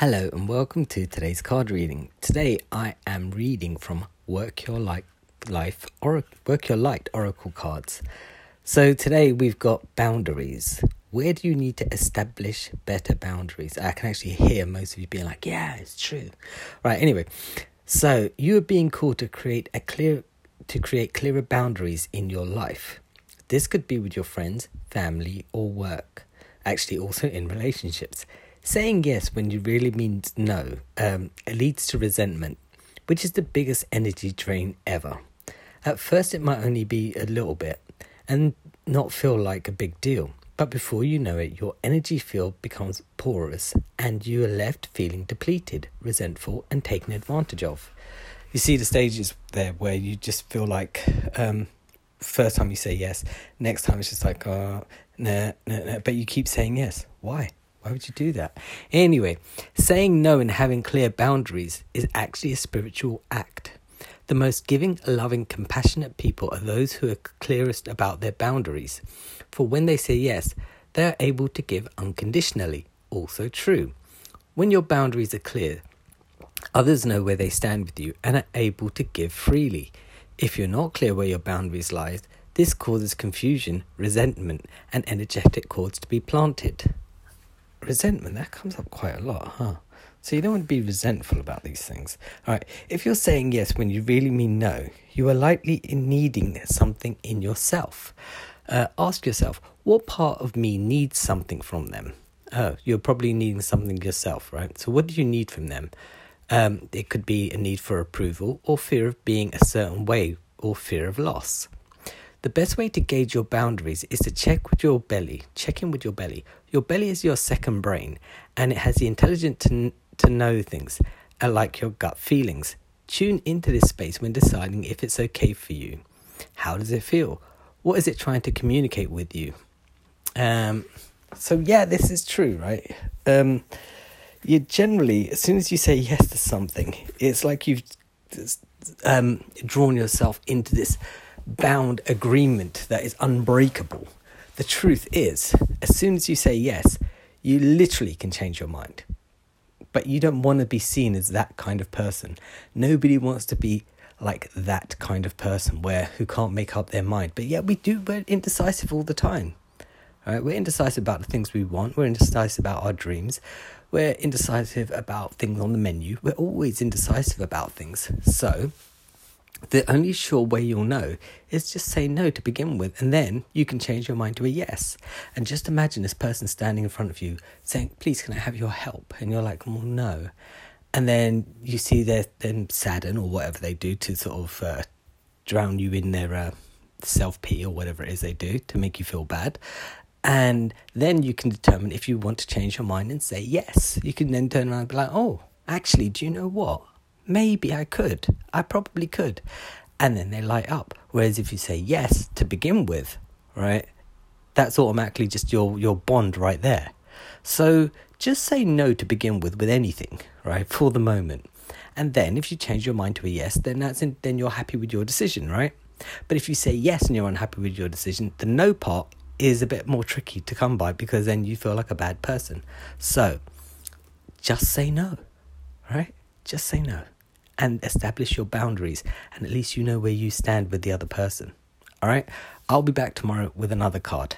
Hello and welcome to today's card reading. Today I am reading from Work Your Light Life or Work Your Light Oracle cards. So today we've got boundaries. Where do you need to establish better boundaries? I can actually hear most of you being like, "Yeah, it's true." Right, anyway. So you are being called to create a clear to create clearer boundaries in your life. This could be with your friends, family, or work. Actually also in relationships. Saying yes when you really mean no um, leads to resentment, which is the biggest energy drain ever. At first, it might only be a little bit and not feel like a big deal. But before you know it, your energy field becomes porous and you are left feeling depleted, resentful, and taken advantage of. You see the stages there where you just feel like, um, first time you say yes, next time it's just like, oh, nah, nah, nah, but you keep saying yes. Why? Why would you do that? Anyway, saying no and having clear boundaries is actually a spiritual act. The most giving, loving, compassionate people are those who are clearest about their boundaries. For when they say yes, they are able to give unconditionally. Also true. When your boundaries are clear, others know where they stand with you and are able to give freely. If you're not clear where your boundaries lie, this causes confusion, resentment, and energetic cords to be planted resentment, that comes up quite a lot, huh? So you don't want to be resentful about these things. All right. If you're saying yes when you really mean no, you are likely in needing something in yourself. Uh, ask yourself, what part of me needs something from them? Oh, you're probably needing something yourself, right? So what do you need from them? Um, it could be a need for approval or fear of being a certain way or fear of loss. The best way to gauge your boundaries is to check with your belly. Check in with your belly. Your belly is your second brain, and it has the intelligence to, to know things, uh, like your gut feelings. Tune into this space when deciding if it's okay for you. How does it feel? What is it trying to communicate with you? Um, so yeah, this is true, right? Um, you generally, as soon as you say yes to something, it's like you've um, drawn yourself into this bound agreement that is unbreakable. The truth is, as soon as you say yes, you literally can change your mind. But you don't want to be seen as that kind of person. Nobody wants to be like that kind of person where who can't make up their mind. But yet we do we're indecisive all the time. Right? We're indecisive about the things we want, we're indecisive about our dreams, we're indecisive about things on the menu. We're always indecisive about things. So the only sure way you'll know is just say no to begin with, and then you can change your mind to a yes. And just imagine this person standing in front of you saying, Please, can I have your help? And you're like, Well, no. And then you see them sadden or whatever they do to sort of uh, drown you in their uh, self pity or whatever it is they do to make you feel bad. And then you can determine if you want to change your mind and say yes. You can then turn around and be like, Oh, actually, do you know what? Maybe I could. I probably could. And then they light up. Whereas if you say yes to begin with, right, that's automatically just your, your bond right there. So just say no to begin with with anything, right, for the moment. And then if you change your mind to a yes, then that's in, then you're happy with your decision, right? But if you say yes and you're unhappy with your decision, the no part is a bit more tricky to come by because then you feel like a bad person. So just say no, right? Just say no and establish your boundaries, and at least you know where you stand with the other person. All right, I'll be back tomorrow with another card.